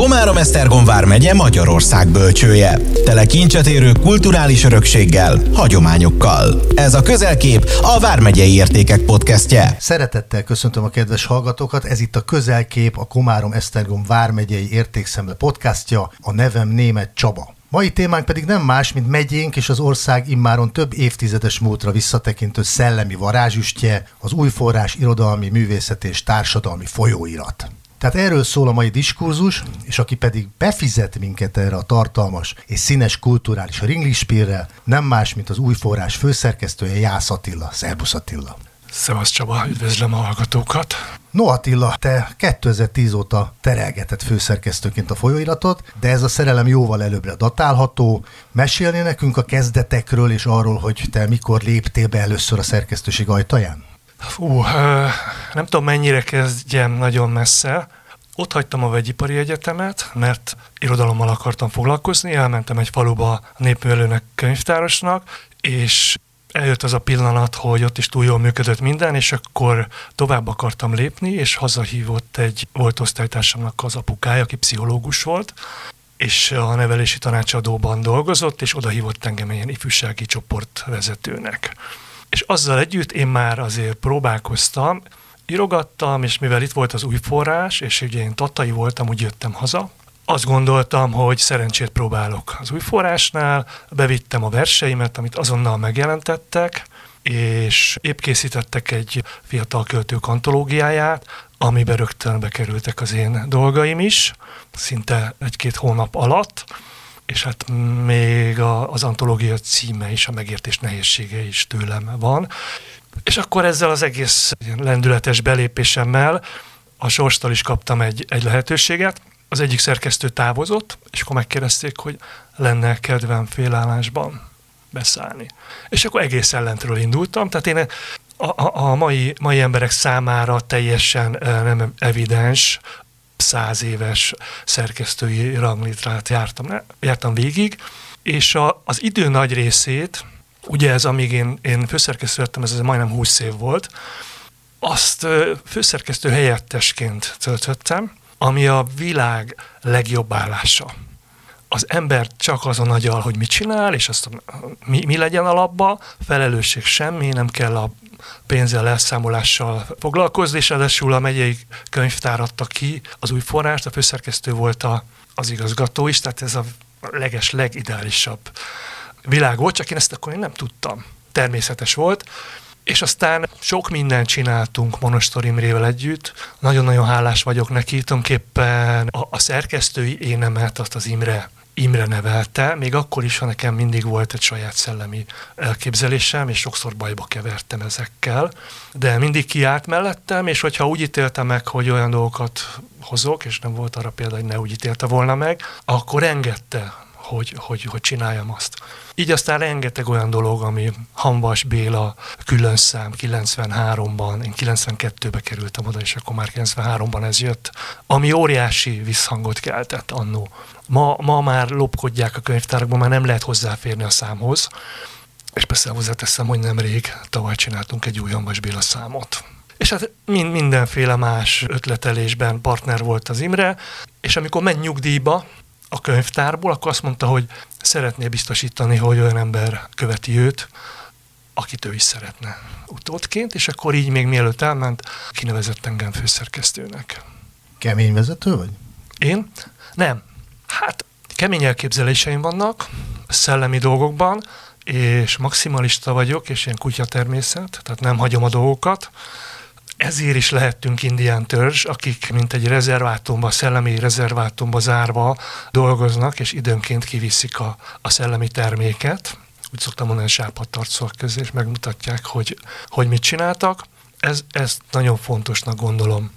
Komárom Esztergom vármegye Magyarország bölcsője. Tele kincset érő kulturális örökséggel, hagyományokkal. Ez a Közelkép a Vármegyei Értékek podcastje. Szeretettel köszöntöm a kedves hallgatókat, ez itt a Közelkép, a Komárom Esztergom vármegyei értékszemle podcastja, a nevem német Csaba. Mai témánk pedig nem más, mint megyénk és az ország immáron több évtizedes múltra visszatekintő szellemi varázsüstje, az új forrás irodalmi, művészeti és társadalmi folyóirat. Tehát erről szól a mai diskurzus, és aki pedig befizet minket erre a tartalmas és színes kulturális ringlispírrel, nem más, mint az új forrás főszerkesztője Jász Attila. Szerbusz Attila. Szevasz Csaba, üdvözlöm a hallgatókat! No Attila, te 2010 óta terelgetett főszerkesztőként a folyóiratot, de ez a szerelem jóval előbbre datálható. Mesélni nekünk a kezdetekről és arról, hogy te mikor léptél be először a szerkesztőség ajtaján? Fú, nem tudom mennyire kezdjem nagyon messze. Ott hagytam a vegyipari egyetemet, mert irodalommal akartam foglalkozni, elmentem egy faluba a népművelőnek könyvtárosnak, és eljött az a pillanat, hogy ott is túl jól működött minden, és akkor tovább akartam lépni, és hazahívott egy volt osztálytársamnak az apukája, aki pszichológus volt, és a nevelési tanácsadóban dolgozott, és oda hívott engem ilyen ifjúsági csoport vezetőnek. És azzal együtt én már azért próbálkoztam, írogattam, és mivel itt volt az új forrás, és ugye én tatai voltam, úgy jöttem haza, azt gondoltam, hogy szerencsét próbálok az új forrásnál, bevittem a verseimet, amit azonnal megjelentettek, és épp készítettek egy fiatal költők antológiáját, amiben rögtön bekerültek az én dolgaim is, szinte egy-két hónap alatt, és hát még a, az antológia címe is, a megértés nehézsége is tőlem van. És akkor ezzel az egész lendületes belépésemmel a sorstól is kaptam egy, egy lehetőséget. Az egyik szerkesztő távozott, és akkor megkérdezték, hogy lenne kedvem félállásban beszállni. És akkor egész ellentről indultam, tehát én a, a, a mai, mai emberek számára teljesen nem evidens száz éves szerkesztői ranglitrát jártam, jártam végig, és a, az idő nagy részét, ugye ez amíg én, én főszerkesztő lettem, ez, majdnem 20 év volt, azt főszerkesztő helyettesként töltöttem, ami a világ legjobb állása. Az ember csak azon agyal, hogy mit csinál, és azt mi, mi legyen alapba, felelősség semmi, nem kell a pénzzel, elszámolással foglalkozni, és ráadásul a megyei könyvtár adta ki az új forrást, a főszerkesztő volt a, az igazgató is, tehát ez a leges, legideálisabb világ volt, csak én ezt akkor én nem tudtam. Természetes volt, és aztán sok mindent csináltunk Monostor Imrével együtt. Nagyon-nagyon hálás vagyok neki, tulajdonképpen a, a szerkesztői énemet azt az Imre Imre nevelte, még akkor is, ha nekem mindig volt egy saját szellemi elképzelésem, és sokszor bajba kevertem ezekkel, de mindig kiállt mellettem, és hogyha úgy ítéltem meg, hogy olyan dolgokat hozok, és nem volt arra példa, hogy ne úgy ítélte volna meg, akkor engedte, hogy, hogy, hogy csináljam azt. Így aztán rengeteg olyan dolog, ami Hanvas Béla külön szám 93-ban, én 92-be kerültem oda, és akkor már 93-ban ez jött, ami óriási visszhangot keltett annó. Ma, ma már lopkodják a könyvtárakban, már nem lehet hozzáférni a számhoz, és persze hozzáteszem, hogy nemrég tavaly csináltunk egy új Hanvas Béla számot. És hát mind, mindenféle más ötletelésben partner volt az Imre, és amikor ment nyugdíjba, a könyvtárból, akkor azt mondta, hogy szeretné biztosítani, hogy olyan ember követi őt, akit ő is szeretne utódként, és akkor így még mielőtt elment, kinevezett engem főszerkesztőnek. Kemény vezető vagy? Én? Nem. Hát kemény elképzeléseim vannak, szellemi dolgokban, és maximalista vagyok, és ilyen kutya természet, tehát nem hagyom a dolgokat, ezért is lehettünk indián törzs, akik mint egy rezervátumba, szellemi rezervátumba zárva dolgoznak, és időnként kiviszik a, a szellemi terméket. Úgy szoktam mondani, sápadtarcok közé, és megmutatják, hogy, hogy mit csináltak. Ez, ezt nagyon fontosnak gondolom.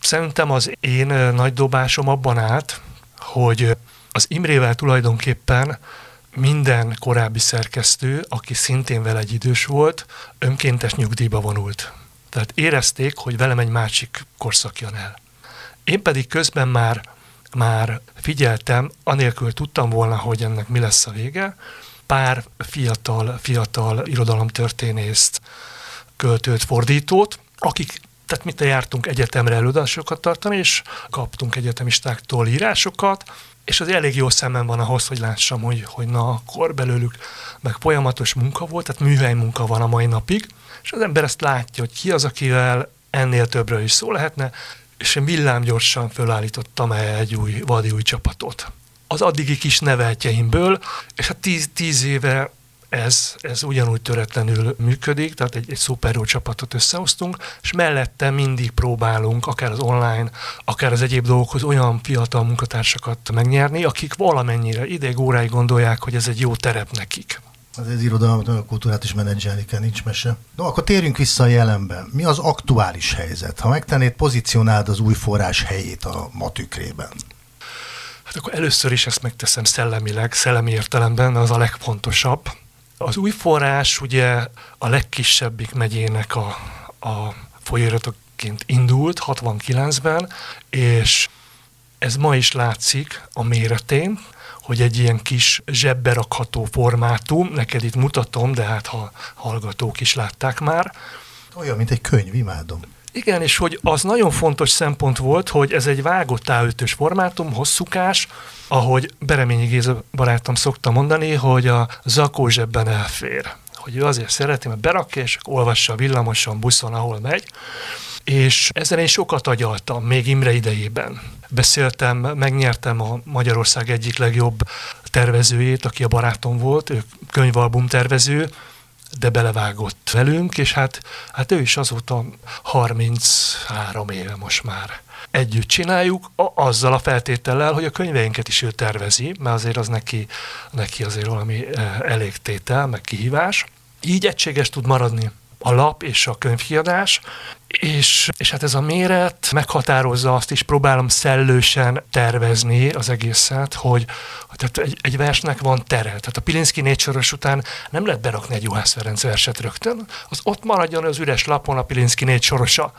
Szerintem az én nagy dobásom abban állt, hogy az Imrével tulajdonképpen minden korábbi szerkesztő, aki szintén vele egy idős volt, önkéntes nyugdíjba vonult. Tehát érezték, hogy velem egy másik korszak jön el. Én pedig közben már, már figyeltem, anélkül tudtam volna, hogy ennek mi lesz a vége, pár fiatal, fiatal irodalomtörténészt, költőt, fordítót, akik tehát mit jártunk egyetemre előadásokat tartani, és kaptunk egyetemistáktól írásokat, és az elég jó szemben van ahhoz, hogy lássam, hogy, hogy na, akkor belőlük meg folyamatos munka volt, tehát műhely munka van a mai napig, és az ember ezt látja, hogy ki az, akivel ennél többről is szó lehetne, és én villámgyorsan fölállítottam egy új, vadi új csapatot. Az addigi kis neveltjeimből, és hát tíz, tíz éve ez, ez ugyanúgy töretlenül működik, tehát egy, egy szuper jó csapatot összehoztunk, és mellette mindig próbálunk, akár az online, akár az egyéb dolgokhoz olyan fiatal munkatársakat megnyerni, akik valamennyire ideig óráig gondolják, hogy ez egy jó terep nekik. Az az irodalmat, a kultúrát is menedzselni kell, nincs mese. No, akkor térjünk vissza a jelenben. Mi az aktuális helyzet? Ha megtennéd, pozícionáld az új forrás helyét a matükrében. Hát akkor először is ezt megteszem szellemileg, szellemi értelemben, az a legfontosabb. Az új forrás ugye a legkisebbik megyének a, a folyóiratokként indult 69-ben, és ez ma is látszik a méretén, hogy egy ilyen kis zsebbe rakható formátum, neked itt mutatom, de hát ha hallgatók is látták már. Olyan, mint egy könyv, imádom. Igen, és hogy az nagyon fontos szempont volt, hogy ez egy vágott A5-ös formátum, hosszúkás, ahogy Bereményi Géza barátom szokta mondani, hogy a zakó zsebben elfér. Hogy ő azért szereti, mert berakja, és olvassa villamoson, buszon, ahol megy. És ezen én sokat agyaltam, még Imre idejében. Beszéltem, megnyertem a Magyarország egyik legjobb tervezőjét, aki a barátom volt, ő könyvalbum tervező, de belevágott velünk, és hát, hát ő is azóta 33 éve most már együtt csináljuk, a, azzal a feltétellel, hogy a könyveinket is ő tervezi, mert azért az neki, neki azért valami eh, elégtétel, meg kihívás. Így egységes tud maradni a lap és a könyvkiadás, és, és hát ez a méret meghatározza azt is, próbálom szellősen tervezni az egészet, hogy tehát egy, egy versnek van tere. Tehát a Pilinszki négy soros után nem lehet berakni egy Juhász Ferenc verset rögtön, az ott maradjon az üres lapon a Pilinszki négy sorosa.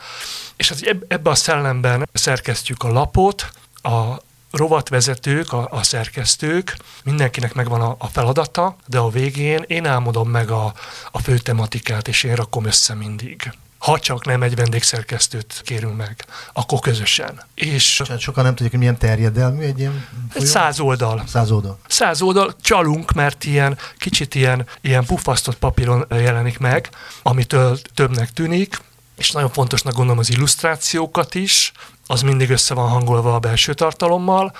És az ebbe a szellemben szerkesztjük a lapot, a rovatvezetők, a, a szerkesztők, mindenkinek megvan a, a feladata, de a végén én álmodom meg a, a fő tematikát, és én rakom össze mindig ha csak nem egy vendégszerkesztőt kérünk meg, akkor közösen. És Csán, sokan nem tudják, hogy milyen terjedelmű egy ilyen folyam? Száz oldal. Száz oldal. Száz oldal. Csalunk, mert ilyen kicsit ilyen, ilyen pufasztott papíron jelenik meg, amitől többnek tűnik, és nagyon fontosnak gondolom az illusztrációkat is, az mindig össze van hangolva a belső tartalommal,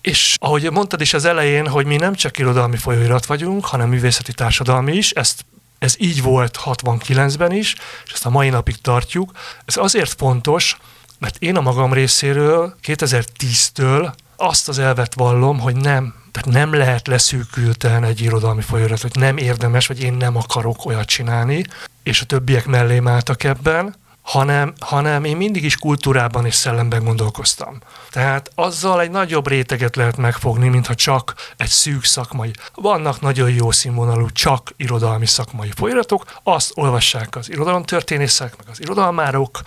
és ahogy mondtad is az elején, hogy mi nem csak irodalmi folyóirat vagyunk, hanem művészeti társadalmi is, ezt ez így volt 69-ben is, és ezt a mai napig tartjuk. Ez azért fontos, mert én a magam részéről 2010-től azt az elvet vallom, hogy nem, tehát nem lehet leszűkülten egy irodalmi folyóirat, hogy nem érdemes, vagy én nem akarok olyat csinálni, és a többiek mellé álltak ebben, hanem, hanem én mindig is kultúrában és szellemben gondolkoztam. Tehát azzal egy nagyobb réteget lehet megfogni, mintha csak egy szűk szakmai. Vannak nagyon jó színvonalú, csak irodalmi szakmai folyamatok, azt olvassák az irodalomtörténészek, meg az irodalmárok,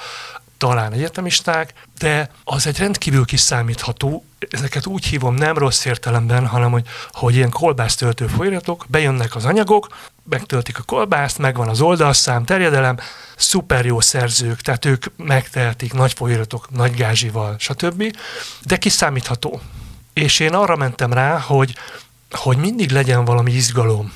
talán egyetemisták, de az egy rendkívül kiszámítható, ezeket úgy hívom nem rossz értelemben, hanem hogy, hogy ilyen kolbásztöltő folyamatok, bejönnek az anyagok, megtöltik a kolbászt, megvan az oldalszám, terjedelem, szuper jó szerzők, tehát ők megtehetik nagy folyamatok, nagy gázsival, stb. De kiszámítható. És én arra mentem rá, hogy, hogy mindig legyen valami izgalom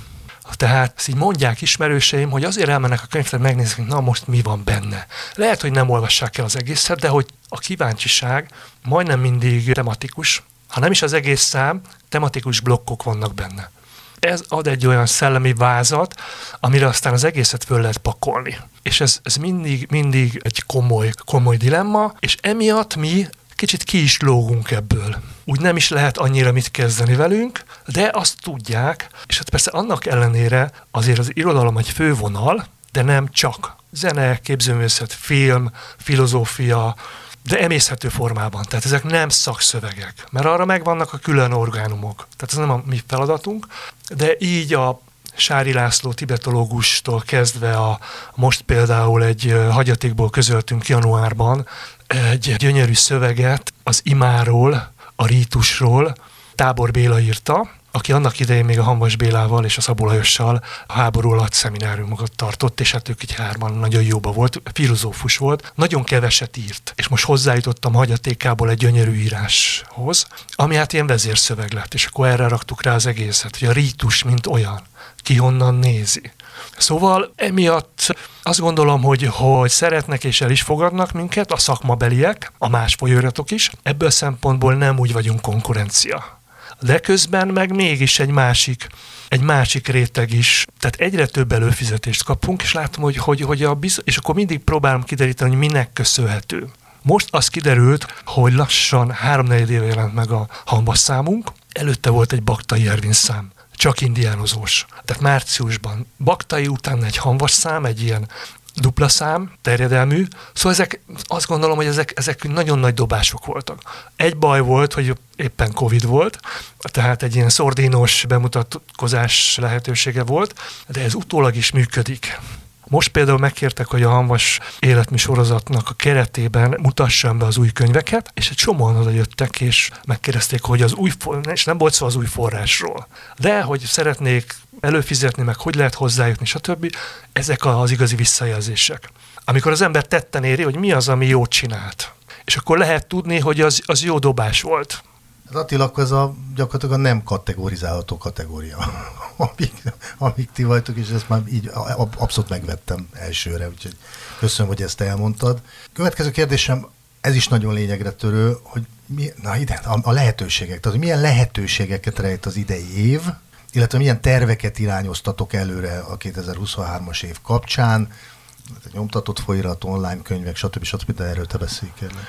tehát ezt így mondják ismerőseim, hogy azért elmennek a könyvtár, megnézik, na most mi van benne. Lehet, hogy nem olvassák el az egészet, de hogy a kíváncsiság majdnem mindig tematikus, ha nem is az egész szám, tematikus blokkok vannak benne. Ez ad egy olyan szellemi vázat, amire aztán az egészet föl lehet pakolni. És ez, ez mindig, mindig egy komoly, komoly dilemma, és emiatt mi kicsit ki is lógunk ebből. Úgy nem is lehet annyira mit kezdeni velünk, de azt tudják, és hát persze annak ellenére azért az irodalom egy fővonal, de nem csak. Zene, képzőművészet, film, filozófia, de emészhető formában. Tehát ezek nem szakszövegek, mert arra megvannak a külön orgánumok. Tehát ez nem a mi feladatunk, de így a Sári László tibetológustól kezdve a, most például egy hagyatékból közöltünk januárban egy gyönyörű szöveget az imáról, a rítusról, Tábor Béla írta, aki annak idején még a Hanvas Bélával és a Szabó Lajossal a háború alatt szemináriumokat tartott, és hát ők így hárman nagyon jóba volt, filozófus volt, nagyon keveset írt, és most hozzájutottam hagyatékából egy gyönyörű íráshoz, ami hát ilyen vezérszöveg lett, és akkor erre raktuk rá az egészet, hogy a rítus, mint olyan, ki honnan nézi. Szóval emiatt azt gondolom, hogy, hogy szeretnek és el is fogadnak minket, a szakmabeliek, a más folyóiratok is. Ebből szempontból nem úgy vagyunk konkurencia. De közben meg mégis egy másik, egy másik réteg is, tehát egyre több előfizetést kapunk, és látom, hogy, hogy, hogy a biz- és akkor mindig próbálom kideríteni, hogy minek köszönhető. Most az kiderült, hogy lassan három éve jelent meg a hambas számunk, előtte volt egy baktai Ervin szám csak indiánozós. Tehát márciusban baktai után egy hanvas szám, egy ilyen dupla szám, terjedelmű. Szóval ezek, azt gondolom, hogy ezek, ezek nagyon nagy dobások voltak. Egy baj volt, hogy éppen Covid volt, tehát egy ilyen szordinos bemutatkozás lehetősége volt, de ez utólag is működik. Most például megkértek, hogy a Hanvas életmű sorozatnak a keretében mutassam be az új könyveket, és egy csomóan oda jöttek, és megkérdezték, hogy az új, és nem volt szó az új forrásról, de hogy szeretnék előfizetni, meg hogy lehet hozzájutni, stb. Ezek az igazi visszajelzések. Amikor az ember tetten éri, hogy mi az, ami jót csinált. És akkor lehet tudni, hogy az, az jó dobás volt. Az Attila, akkor ez a gyakorlatilag a nem kategorizálható kategória, amik, amik ti vagytok, és ezt már így abszolút megvettem elsőre, úgyhogy köszönöm, hogy ezt elmondtad. Következő kérdésem, ez is nagyon lényegre törő, hogy mi, na ide, a, a lehetőségek, tehát hogy milyen lehetőségeket rejt az idei év, illetve milyen terveket irányoztatok előre a 2023-as év kapcsán, nyomtatott folyirat, online könyvek, stb. stb. De erről te beszélj kérlek.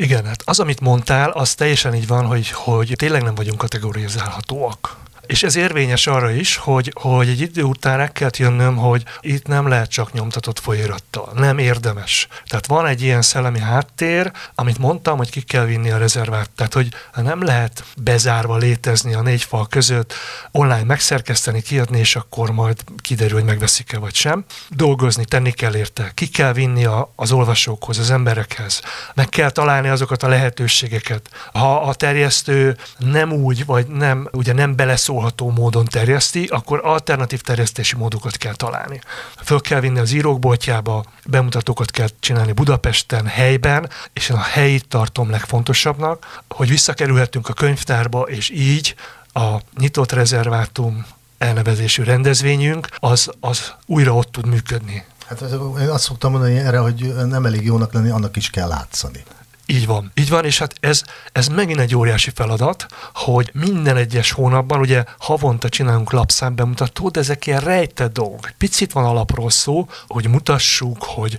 Igen, hát az, amit mondtál, az teljesen így van, hogy, hogy tényleg nem vagyunk kategorizálhatóak. És ez érvényes arra is, hogy, hogy egy idő után rá kell jönnöm, hogy itt nem lehet csak nyomtatott folyirattal. Nem érdemes. Tehát van egy ilyen szellemi háttér, amit mondtam, hogy ki kell vinni a rezervát. Tehát, hogy nem lehet bezárva létezni a négy fal között, online megszerkeszteni, kiadni, és akkor majd kiderül, hogy megveszik-e vagy sem. Dolgozni, tenni kell érte. Ki kell vinni a, az olvasókhoz, az emberekhez. Meg kell találni azokat a lehetőségeket. Ha a terjesztő nem úgy, vagy nem, ugye nem beleszól megszólható módon terjeszti, akkor alternatív terjesztési módokat kell találni. Föl kell vinni az írókboltjába, bemutatókat kell csinálni Budapesten, helyben, és én a helyit tartom legfontosabbnak, hogy visszakerülhetünk a könyvtárba, és így a nyitott rezervátum elnevezésű rendezvényünk, az, az újra ott tud működni. Hát én azt szoktam mondani erre, hogy nem elég jónak lenni, annak is kell látszani. Így van, így van, és hát ez, ez megint egy óriási feladat, hogy minden egyes hónapban, ugye havonta csinálunk lapszámbemutatót, de ezek ilyen rejtett dolgok. Picit van alapról szó, hogy mutassuk, hogy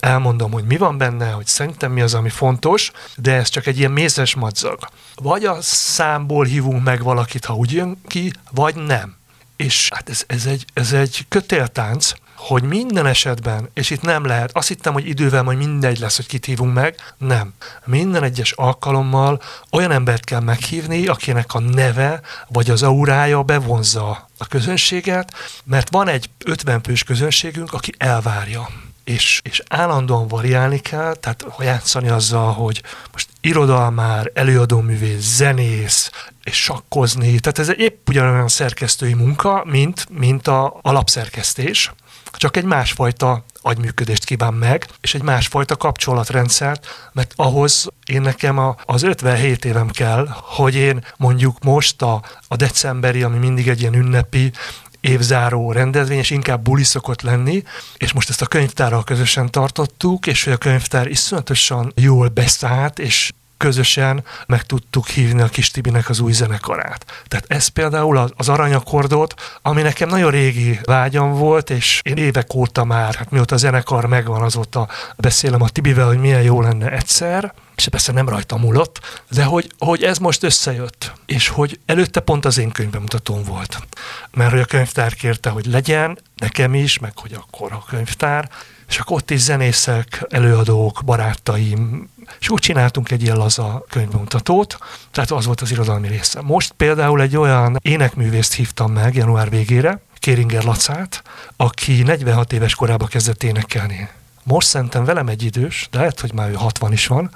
elmondom, hogy mi van benne, hogy szerintem mi az, ami fontos, de ez csak egy ilyen mézes madzag. Vagy a számból hívunk meg valakit, ha úgy jön ki, vagy nem. És hát ez, ez, egy, ez egy kötéltánc, hogy minden esetben, és itt nem lehet, azt hittem, hogy idővel majd mindegy lesz, hogy kit hívunk meg, nem. Minden egyes alkalommal olyan embert kell meghívni, akinek a neve vagy az aurája bevonza a közönséget, mert van egy 50 fős közönségünk, aki elvárja és, és állandóan variálni kell, tehát játszani azzal, hogy most irodalmár, előadóművész, zenész, és sakkozni, tehát ez épp ugyanolyan szerkesztői munka, mint, mint a alapszerkesztés, csak egy másfajta agyműködést kíván meg, és egy másfajta kapcsolatrendszert, mert ahhoz én nekem a, az 57 évem kell, hogy én mondjuk most a, a decemberi, ami mindig egy ilyen ünnepi, évzáró rendezvény, és inkább buli szokott lenni, és most ezt a könyvtárral közösen tartottuk, és hogy a könyvtár iszonyatosan jól beszállt, és közösen meg tudtuk hívni a kis Tibinek az új zenekarát. Tehát ez például az aranyakordot, ami nekem nagyon régi vágyam volt, és én évek óta már, hát mióta a zenekar megvan, azóta beszélem a Tibivel, hogy milyen jó lenne egyszer, és persze nem rajta múlott, de hogy, hogy ez most összejött, és hogy előtte pont az én könyvemutatóm volt. Mert hogy a könyvtár kérte, hogy legyen, nekem is, meg hogy akkor a könyvtár, és akkor ott is zenészek, előadók, barátaim, és úgy csináltunk egy ilyen laza könyvmutatót, tehát az volt az irodalmi része. Most például egy olyan énekművészt hívtam meg január végére, Kéringer Lacát, aki 46 éves korában kezdett énekelni. Most szerintem velem egy idős, de lehet, hogy már ő 60 is van,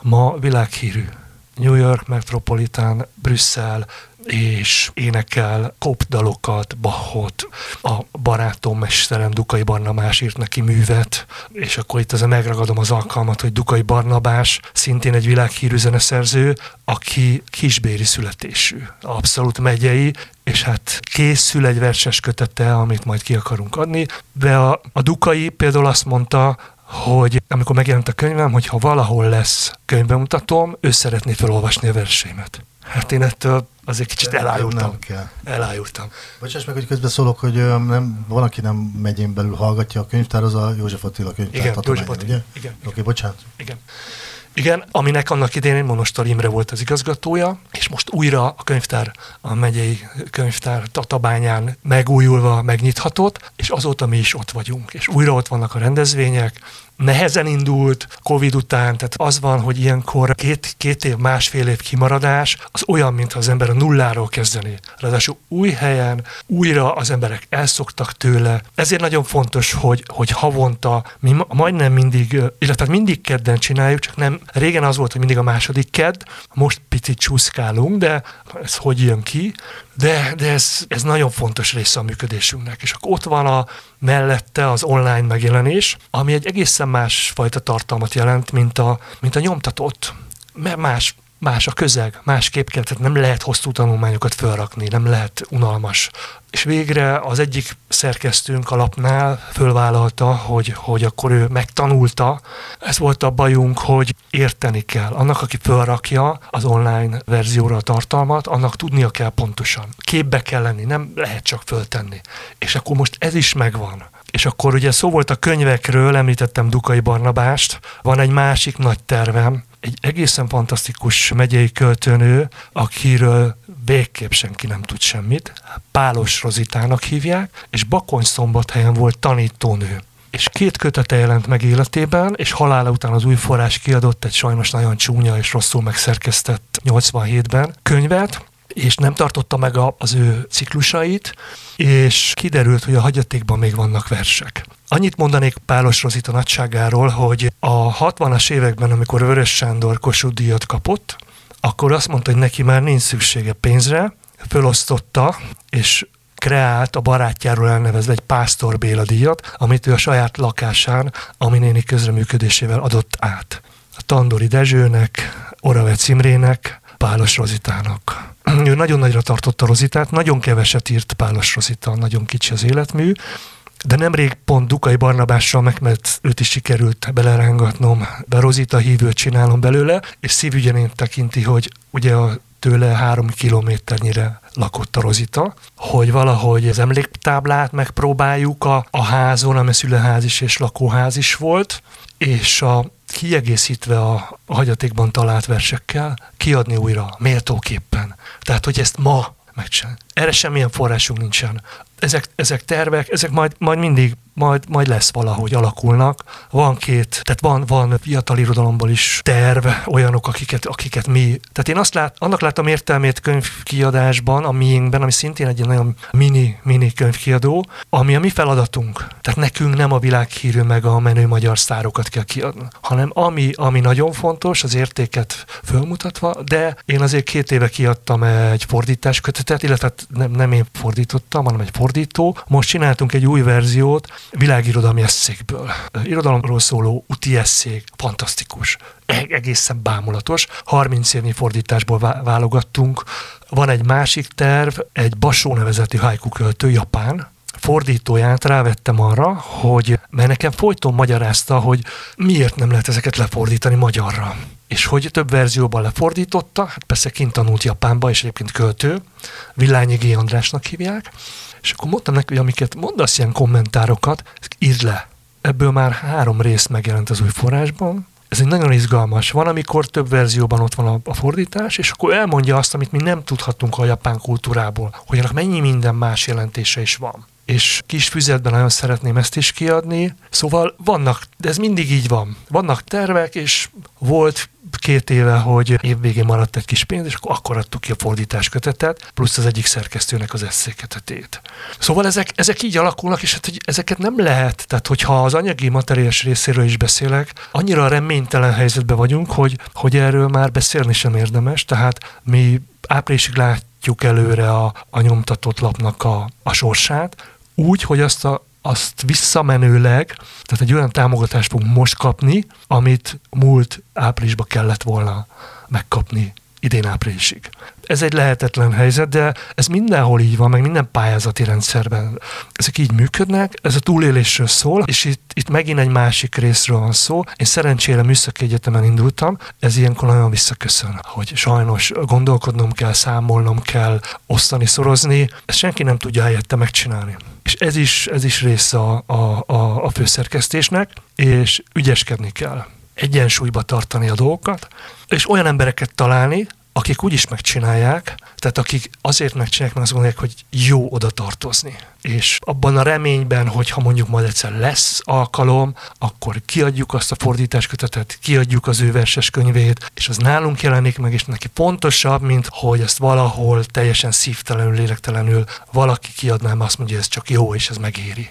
ma világhírű. New York, Metropolitan, Brüsszel, és énekel kopdalokat, Bachot, a barátom, mesterem Dukai Barnabás írt neki művet, és akkor itt az megragadom az alkalmat, hogy Dukai Barnabás, szintén egy világhírű zeneszerző, aki kisbéri születésű, abszolút megyei, és hát készül egy verses kötete, amit majd ki akarunk adni, de a, a Dukai például azt mondta, hogy amikor megjelent a könyvem, hogy ha valahol lesz könyvbemutatóm, ő szeretné felolvasni a verseimet. Hát én ettől azért kicsit elájultam. Nem kell. Elájultam. Bocsáss meg, hogy közben szólok, hogy nem, van, aki nem megyén belül hallgatja a könyvtár, az a József Attila könyvtár. Igen, József Attila. Ugye? Igen. Oké, okay, bocsánat. Igen. Igen, aminek annak idején Monostor Imre volt az igazgatója, és most újra a könyvtár, a megyei könyvtár Tatabányán megújulva megnyithatott, és azóta mi is ott vagyunk, és újra ott vannak a rendezvények, nehezen indult Covid után, tehát az van, hogy ilyenkor két, két év, másfél év kimaradás, az olyan, mintha az ember a nulláról kezdeni. Ráadásul új helyen, újra az emberek elszoktak tőle. Ezért nagyon fontos, hogy, hogy havonta, mi majdnem mindig, illetve mindig kedden csináljuk, csak nem, régen az volt, hogy mindig a második kedd, most picit csúszkálunk, de ez hogy jön ki, de, de ez, ez nagyon fontos része a működésünknek. És akkor ott van a mellette az online megjelenés, ami egy egészen másfajta tartalmat jelent, mint a, mint a nyomtatott. Mert más, más a közeg, másképp kell, tehát nem lehet hosszú tanulmányokat felrakni, nem lehet unalmas. És végre az egyik szerkesztőnk a lapnál fölvállalta, hogy, hogy akkor ő megtanulta. Ez volt a bajunk, hogy érteni kell. Annak, aki felrakja az online verzióra a tartalmat, annak tudnia kell pontosan. Képbe kell lenni, nem lehet csak föltenni. És akkor most ez is megvan. És akkor ugye szó volt a könyvekről, említettem Dukai Barnabást, van egy másik nagy tervem, egy egészen fantasztikus megyei költőnő, akiről végképp senki nem tud semmit. Pálos Rozitának hívják, és Bakony szombathelyen volt tanítónő és két kötete jelent meg életében, és halála után az új forrás kiadott egy sajnos nagyon csúnya és rosszul megszerkesztett 87-ben könyvet, és nem tartotta meg a, az ő ciklusait, és kiderült, hogy a hagyatékban még vannak versek. Annyit mondanék Pálos Rozita nagyságáról, hogy a 60-as években, amikor Vörös Sándor Kossuth díjat kapott, akkor azt mondta, hogy neki már nincs szüksége pénzre, fölosztotta, és kreált a barátjáról elnevezve egy Pásztor Béla díjat, amit ő a saját lakásán, ami néni közreműködésével adott át. A Tandori Dezsőnek, Oravec Imrének, Pálos Rozitának. Ő nagyon nagyra tartotta Rozitát, nagyon keveset írt Pálos Rozita, nagyon kicsi az életmű, de nemrég pont Dukai Barnabással meg, mert őt is sikerült belerángatnom, be Rozita hívőt csinálom belőle, és szívügyenén tekinti, hogy ugye a tőle három kilométernyire lakott a Rozita, hogy valahogy az emléktáblát megpróbáljuk a, a házon, ami szüleház is és lakóház is volt, és a kiegészítve a, hagyatékban talált versekkel, kiadni újra méltóképpen. Tehát, hogy ezt ma megcsinálni. Erre semmilyen forrásunk nincsen. Ezek, ezek tervek, ezek majd, majd mindig majd, majd lesz valahogy, alakulnak. Van két, tehát van, van fiatal irodalomból is terv, olyanok, akiket, akiket mi, tehát én azt lát, annak látom értelmét könyvkiadásban, a miénkben, ami szintén egy nagyon mini, mini könyvkiadó, ami a mi feladatunk. Tehát nekünk nem a világhírű meg a menő magyar sztárokat kell kiadni, hanem ami, ami nagyon fontos, az értéket fölmutatva, de én azért két éve kiadtam egy fordítás kötetet, illetve hát nem, nem én fordítottam, hanem egy fordító. Most csináltunk egy új verziót, világirodalmi eszékből. Irodalomról szóló uti eszék, fantasztikus, e- egészen bámulatos. 30 évnyi fordításból válogattunk. Van egy másik terv, egy Basó nevezeti haiku költő, Japán, fordítóját rávettem arra, hogy mert nekem folyton magyarázta, hogy miért nem lehet ezeket lefordítani magyarra. És hogy több verzióban lefordította, hát persze kint tanult Japánba, és egyébként költő, Villányi G. Andrásnak hívják, és akkor mondtam neki, hogy amiket mondasz ilyen kommentárokat, írd le. Ebből már három rész megjelent az új forrásban, ez egy nagyon izgalmas. Van, amikor több verzióban ott van a, a fordítás, és akkor elmondja azt, amit mi nem tudhatunk a japán kultúrából, hogy annak mennyi minden más jelentése is van és kis füzetben nagyon szeretném ezt is kiadni. Szóval vannak, de ez mindig így van. Vannak tervek, és volt két éve, hogy évvégén maradt egy kis pénz, és akkor, adtuk ki a fordítás kötetet, plusz az egyik szerkesztőnek az eszéketetét. Szóval ezek, ezek így alakulnak, és hát hogy ezeket nem lehet, tehát hogyha az anyagi materiális részéről is beszélek, annyira reménytelen helyzetben vagyunk, hogy, hogy erről már beszélni sem érdemes, tehát mi áprilisig lát, mozdítjuk előre a, a nyomtatott lapnak a, a sorsát, úgy, hogy azt a azt visszamenőleg, tehát egy olyan támogatást fogunk most kapni, amit múlt áprilisban kellett volna megkapni idén áprilisig. Ez egy lehetetlen helyzet, de ez mindenhol így van, meg minden pályázati rendszerben. Ezek így működnek, ez a túlélésről szól, és itt, itt megint egy másik részről van szó. Én szerencsére műszaki egyetemen indultam, ez ilyenkor nagyon visszaköszön, hogy sajnos gondolkodnom kell, számolnom kell, osztani, szorozni, ezt senki nem tudja helyette megcsinálni. És ez is, ez is része a, a, a, a főszerkesztésnek, és ügyeskedni kell egyensúlyba tartani a dolgokat, és olyan embereket találni, akik úgy is megcsinálják, tehát akik azért megcsinálják, mert azt gondolják, hogy jó oda tartozni. És abban a reményben, hogy ha mondjuk majd egyszer lesz alkalom, akkor kiadjuk azt a fordításkötetet, kiadjuk az ő verses könyvét, és az nálunk jelenik meg, és neki pontosabb, mint hogy ezt valahol teljesen szívtelenül, lélektelenül valaki kiadná, azt mondja, hogy ez csak jó, és ez megéri.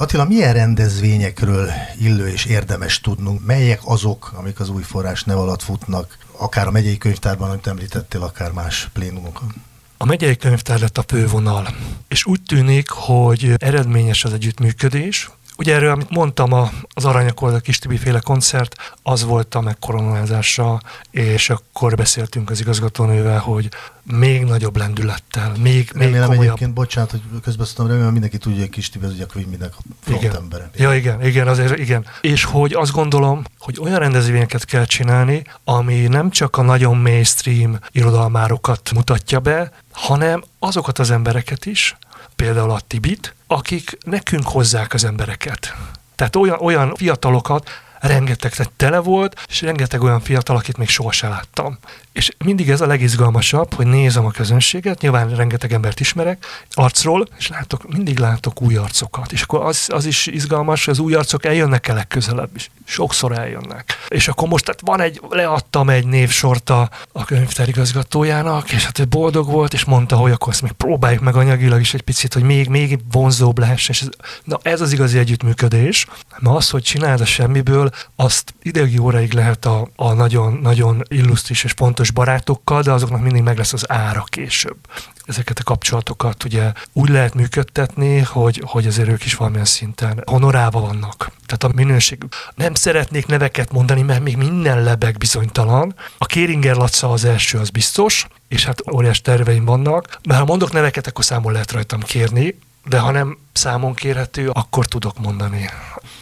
Attila, milyen rendezvényekről illő és érdemes tudnunk? Melyek azok, amik az új forrás nev alatt futnak, akár a megyei könyvtárban, amit említettél, akár más plénumokon? A megyei könyvtár lett a fővonal, és úgy tűnik, hogy eredményes az együttműködés, Ugye erről, amit mondtam, az Aranyakorda Kis Tibi féle koncert, az volt a megkoronázása, és akkor beszéltünk az igazgatónővel, hogy még nagyobb lendülettel, még, Remélem még komolyabb. egyébként, bocsánat, hogy közbeszóltam, remélem mindenki tudja, hogy Kis Tibi az ugye a a igen. embere. Ja, igen, igen, azért igen. És hogy azt gondolom, hogy olyan rendezvényeket kell csinálni, ami nem csak a nagyon mainstream irodalmárokat mutatja be, hanem azokat az embereket is, például a Tibit, akik nekünk hozzák az embereket. Tehát olyan, olyan fiatalokat, rengeteg tehát tele volt, és rengeteg olyan fiatal, akit még sohasem láttam. És mindig ez a legizgalmasabb, hogy nézem a közönséget, nyilván rengeteg embert ismerek arcról, és látok, mindig látok új arcokat. És akkor az, az is izgalmas, hogy az új arcok eljönnek el legközelebb is. Sokszor eljönnek. És akkor most tehát van egy, leadtam egy névsort a, a könyvtárigazgatójának, és hát ő boldog volt, és mondta, hogy akkor ezt még próbáljuk meg anyagilag is egy picit, hogy még, még vonzóbb lehessen. És ez, na ez az igazi együttműködés, mert az, hogy csináld a semmiből, azt idegi óráig lehet a, a nagyon, nagyon illusztris és pontos fontos barátokkal, de azoknak mindig meg lesz az ára később. Ezeket a kapcsolatokat ugye úgy lehet működtetni, hogy, hogy azért ők is valamilyen szinten honorába vannak. Tehát a minőség. Nem szeretnék neveket mondani, mert még minden lebeg bizonytalan. A Kéringer Laca az első, az biztos, és hát óriás terveim vannak, mert ha mondok neveket, akkor számon lehet rajtam kérni, de ha nem számon kérhető, akkor tudok mondani.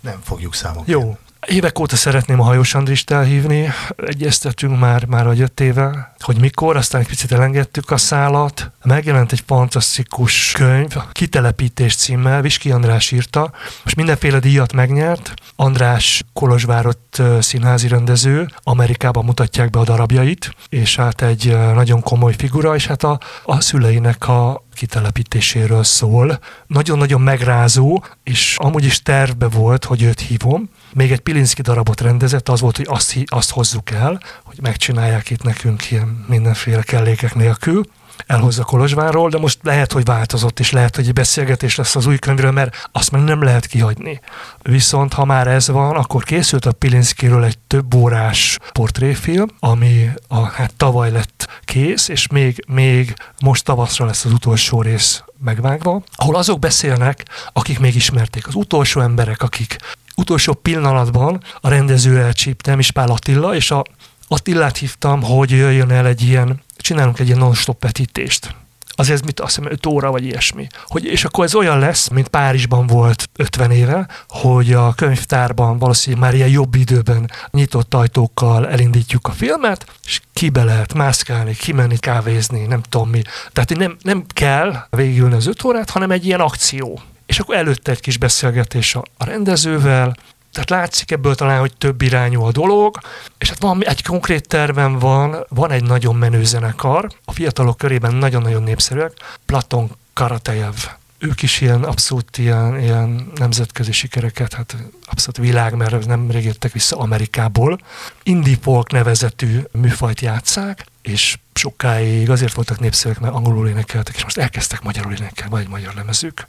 Nem fogjuk számon Jó, kérni. Évek óta szeretném a Hajós Andrist elhívni, egyeztetünk már, már a öt éve, hogy mikor, aztán egy picit elengedtük a szálat. Megjelent egy fantasztikus könyv, Kitelepítés címmel, Viski András írta, most mindenféle díjat megnyert. András Kolozsvárott színházi rendező, Amerikában mutatják be a darabjait, és hát egy nagyon komoly figura, és hát a, a szüleinek a kitelepítéséről szól. Nagyon-nagyon megrázó, és amúgy is tervbe volt, hogy őt hívom. Még egy Pilinszki darabot rendezett, az volt, hogy azt, azt hozzuk el, hogy megcsinálják itt nekünk ilyen mindenféle kellékek nélkül elhozza Kolozsvárról, de most lehet, hogy változott, és lehet, hogy egy beszélgetés lesz az új könyvről, mert azt már nem lehet kihagyni. Viszont ha már ez van, akkor készült a Pilinszkiről egy több órás portréfilm, ami a, hát tavaly lett kész, és még, még most tavaszra lesz az utolsó rész megvágva, ahol azok beszélnek, akik még ismerték. Az utolsó emberek, akik utolsó pillanatban a rendező elcsíptem, és Pál Attila, és a Attilát hívtam, hogy jöjjön el egy ilyen, csinálunk egy ilyen non-stop vetítést. Azért mit azt hiszem 5 óra vagy ilyesmi. Hogy, és akkor ez olyan lesz, mint Párizsban volt 50 éve, hogy a könyvtárban valószínűleg már ilyen jobb időben nyitott ajtókkal elindítjuk a filmet, és kibe lehet mászkálni, kimenni kávézni, nem tudom mi. Tehát nem, nem kell végülni az 5 órát, hanem egy ilyen akció. És akkor előtte egy kis beszélgetés a, a rendezővel, tehát látszik ebből talán, hogy több irányú a dolog, és hát van egy konkrét tervem van, van egy nagyon menő zenekar, a fiatalok körében nagyon-nagyon népszerűek, Platon Karatejev. Ők is ilyen abszolút ilyen, ilyen nemzetközi sikereket, hát abszolút világ, mert nem jöttek vissza Amerikából. Indie folk nevezetű műfajt játszák, és sokáig azért voltak népszerűek, mert angolul énekeltek, és most elkezdtek magyarul énekelni, vagy egy magyar lemezük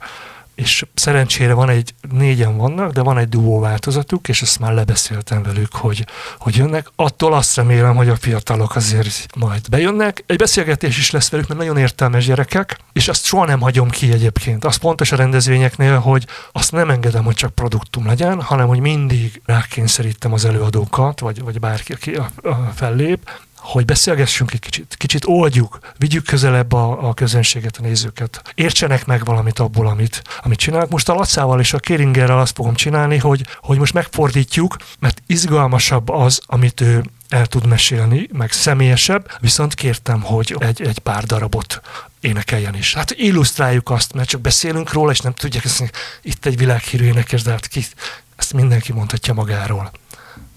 és szerencsére van egy, négyen vannak, de van egy duó változatuk, és ezt már lebeszéltem velük, hogy, hogy jönnek. Attól azt remélem, hogy a fiatalok azért majd bejönnek. Egy beszélgetés is lesz velük, mert nagyon értelmes gyerekek, és azt soha nem hagyom ki egyébként. Az pontos a rendezvényeknél, hogy azt nem engedem, hogy csak produktum legyen, hanem hogy mindig rákényszerítem az előadókat, vagy, vagy bárki, aki a, a fellép, hogy beszélgessünk egy kicsit, kicsit oldjuk, vigyük közelebb a, a közönséget, a nézőket. Értsenek meg valamit abból, amit, amit csinálok. Most a Lacával és a Kéringerrel azt fogom csinálni, hogy, hogy most megfordítjuk, mert izgalmasabb az, amit ő el tud mesélni, meg személyesebb, viszont kértem, hogy egy, egy pár darabot énekeljen is. Hát illusztráljuk azt, mert csak beszélünk róla, és nem tudják, ezt, itt egy világhírű énekes, de hát ki, ezt mindenki mondhatja magáról.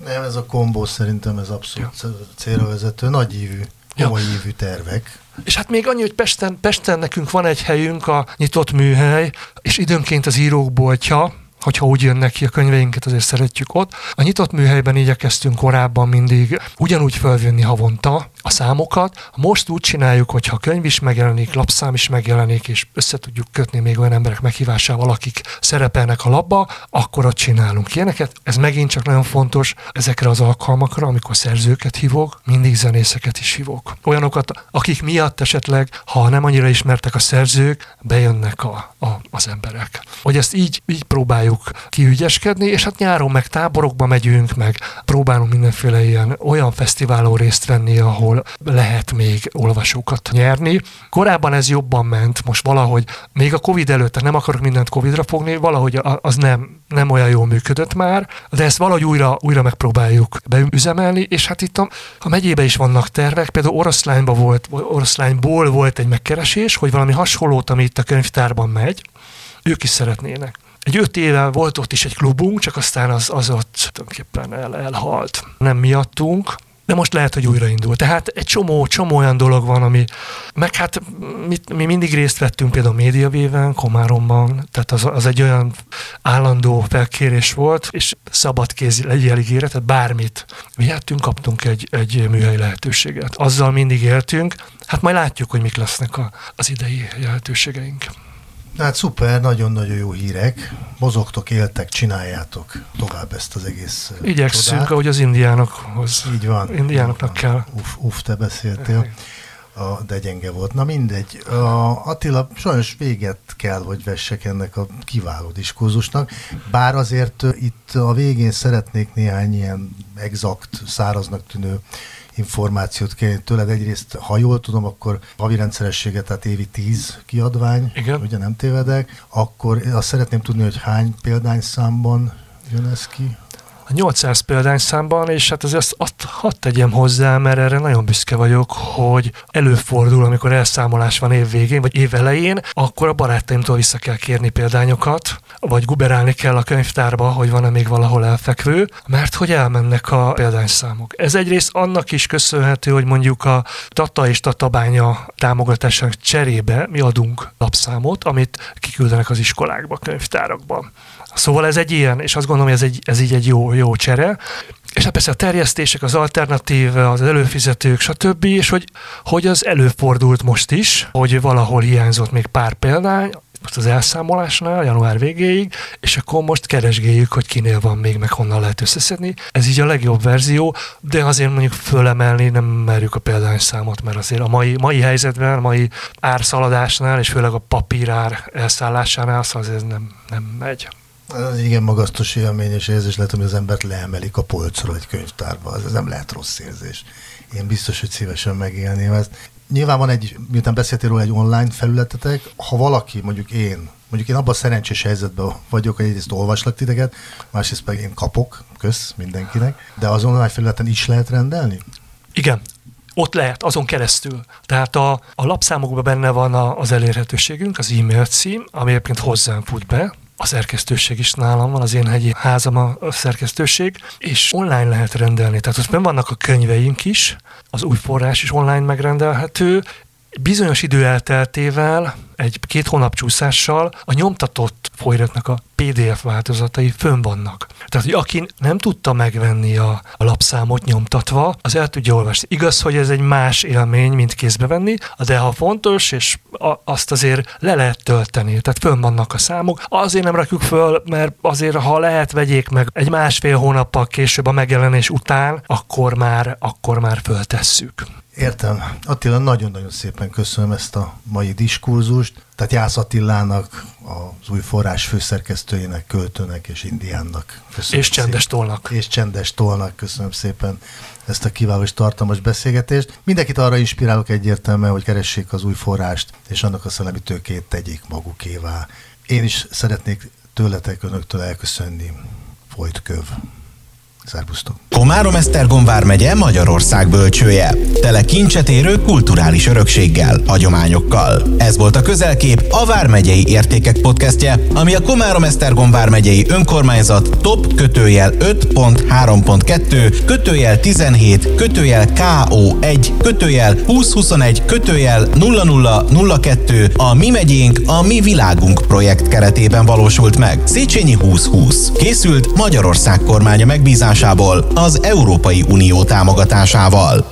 Nem, ez a kombó szerintem ez abszolút ja. célra vezető, nagy ívű, komoly ja. ívű tervek. És hát még annyi, hogy Pesten, Pesten nekünk van egy helyünk, a nyitott műhely, és időnként az írók boltja, hogyha úgy jönnek ki a könyveinket, azért szeretjük ott. A nyitott műhelyben igyekeztünk korábban mindig ugyanúgy felvenni havonta a számokat. Most úgy csináljuk, hogy ha könyv is megjelenik, lapszám is megjelenik, és össze tudjuk kötni még olyan emberek meghívásával, akik szerepelnek a labba, akkor ott csinálunk ilyeneket. Ez megint csak nagyon fontos ezekre az alkalmakra, amikor szerzőket hívok, mindig zenészeket is hívok. Olyanokat, akik miatt esetleg, ha nem annyira ismertek a szerzők, bejönnek a, a, az emberek. Hogy ezt így, így próbáljuk próbáljuk kiügyeskedni, és hát nyáron meg táborokba megyünk, meg próbálunk mindenféle ilyen olyan fesztiválon részt venni, ahol lehet még olvasókat nyerni. Korábban ez jobban ment, most valahogy, még a Covid előtt, nem akarok mindent Covidra fogni, valahogy az nem, nem olyan jól működött már, de ezt valahogy újra, újra megpróbáljuk beüzemelni, és hát itt a, a megyébe is vannak tervek, például Oroszlányban volt, Oroszlányból volt egy megkeresés, hogy valami hasonlót, ami itt a könyvtárban megy, ők is szeretnének egy öt éve volt ott is egy klubunk, csak aztán az, az ott tulajdonképpen el, elhalt. Nem miattunk, de most lehet, hogy újraindul. Tehát egy csomó, csomó olyan dolog van, ami, meg hát mi, mi mindig részt vettünk például médiavéven, Komáromban, tehát az, az egy olyan állandó felkérés volt, és szabad kéz legyél ígéret, tehát bármit vihettünk, kaptunk egy, egy műhely lehetőséget. Azzal mindig éltünk, hát majd látjuk, hogy mik lesznek a, az idei lehetőségeink. Hát szuper, nagyon-nagyon jó hírek. Mozogtok, éltek, csináljátok tovább ezt az egész Igyekszünk, csodát. ahogy az indiánokhoz. Így van. Indiánoknak kell. Uf, uf, te beszéltél. A, de gyenge volt. Na mindegy. A Attila, sajnos véget kell, hogy vessek ennek a kiváló diskurzusnak, bár azért itt a végén szeretnék néhány ilyen exakt, száraznak tűnő információt kérni tőled. Egyrészt, ha jól tudom, akkor havi rendszeressége, tehát évi 10 kiadvány, Igen. ugye nem tévedek, akkor azt szeretném tudni, hogy hány példányszámban jön ez ki? A 800 példányszámban, és hát azért azt, azt hadd tegyem hozzá, mert erre nagyon büszke vagyok, hogy előfordul, amikor elszámolás van év végén, vagy év elején, akkor a barátaimtól vissza kell kérni példányokat, vagy guberálni kell a könyvtárba, hogy van-e még valahol elfekvő, mert hogy elmennek a példányszámok. Ez egyrészt annak is köszönhető, hogy mondjuk a Tata és Tatabánya támogatásának cserébe mi adunk lapszámot, amit kiküldenek az iskolákba, könyvtárakba. Szóval ez egy ilyen, és azt gondolom, hogy ez, egy, ez így egy jó, jó csere. És hát persze a terjesztések, az alternatív, az előfizetők, stb. És hogy, hogy az előfordult most is, hogy valahol hiányzott még pár példány, most az elszámolásnál, január végéig, és akkor most keresgéljük, hogy kinél van még, meg honnan lehet összeszedni. Ez így a legjobb verzió, de azért mondjuk fölemelni nem merjük a példányszámot, mert azért a mai, mai helyzetben, a mai árszaladásnál, és főleg a papírár elszállásánál, szóval ez nem, nem megy. Ez igen magasztos élmény, és érzés lehet, hogy az embert leemelik a polcról egy könyvtárba. Ez nem lehet rossz érzés. Én biztos, hogy szívesen megélném ezt. Nyilván van egy, miután beszéltél róla, egy online felületetek, ha valaki, mondjuk én, mondjuk én abban a szerencsés helyzetben vagyok, hogy egyrészt olvaslak titeket, másrészt pedig én kapok, kösz mindenkinek, de az online felületen is lehet rendelni? Igen, ott lehet, azon keresztül. Tehát a, a lapszámokban benne van a, az elérhetőségünk, az e-mail cím, ami egyébként hozzám fut be, a szerkesztőség is nálam van, az én hegyi házam a, szerkesztőség, és online lehet rendelni. Tehát ott vannak a könyveink is, az új forrás is online megrendelhető, Bizonyos idő elteltével, egy két hónap csúszással a nyomtatott folyratnak a PDF változatai fönn vannak. Tehát, hogy aki nem tudta megvenni a, a lapszámot nyomtatva, az el tudja olvasni. Igaz, hogy ez egy más élmény, mint kézbe venni, de ha fontos, és a, azt azért le lehet tölteni. Tehát fönn vannak a számok. Azért nem rakjuk föl, mert azért, ha lehet, vegyék meg egy másfél hónappal később a megjelenés után, akkor már, akkor már föltesszük. Értem. Attila, nagyon-nagyon szépen köszönöm ezt a mai diskurzust. Tehát Jász Attilának, az új forrás főszerkesztőjének, költőnek és indiánnak. Köszönöm és szépen. csendes tolnak. És csendes tolnak. Köszönöm szépen ezt a kiváló és tartalmas beszélgetést. Mindenkit arra inspirálok egyértelműen, hogy keressék az új forrást, és annak a szellemi tőkét tegyék magukévá. Én is szeretnék tőletek, önöktől elköszönni. Folyt köv. Szerbusztok! Komárom Esztergom vármegye Magyarország bölcsője. Tele kincset érő kulturális örökséggel, hagyományokkal. Ez volt a Közelkép, a Vármegyei Értékek podcastje, ami a Komárom Esztergom vármegyei önkormányzat top kötőjel 5.3.2 kötőjel 17 kötőjel KO1 kötőjel 2021 kötőjel 0002 a Mi megyénk, a Mi világunk projekt keretében valósult meg. Széchenyi 2020. Készült Magyarország kormánya megbízásából az Európai Unió támogatásával.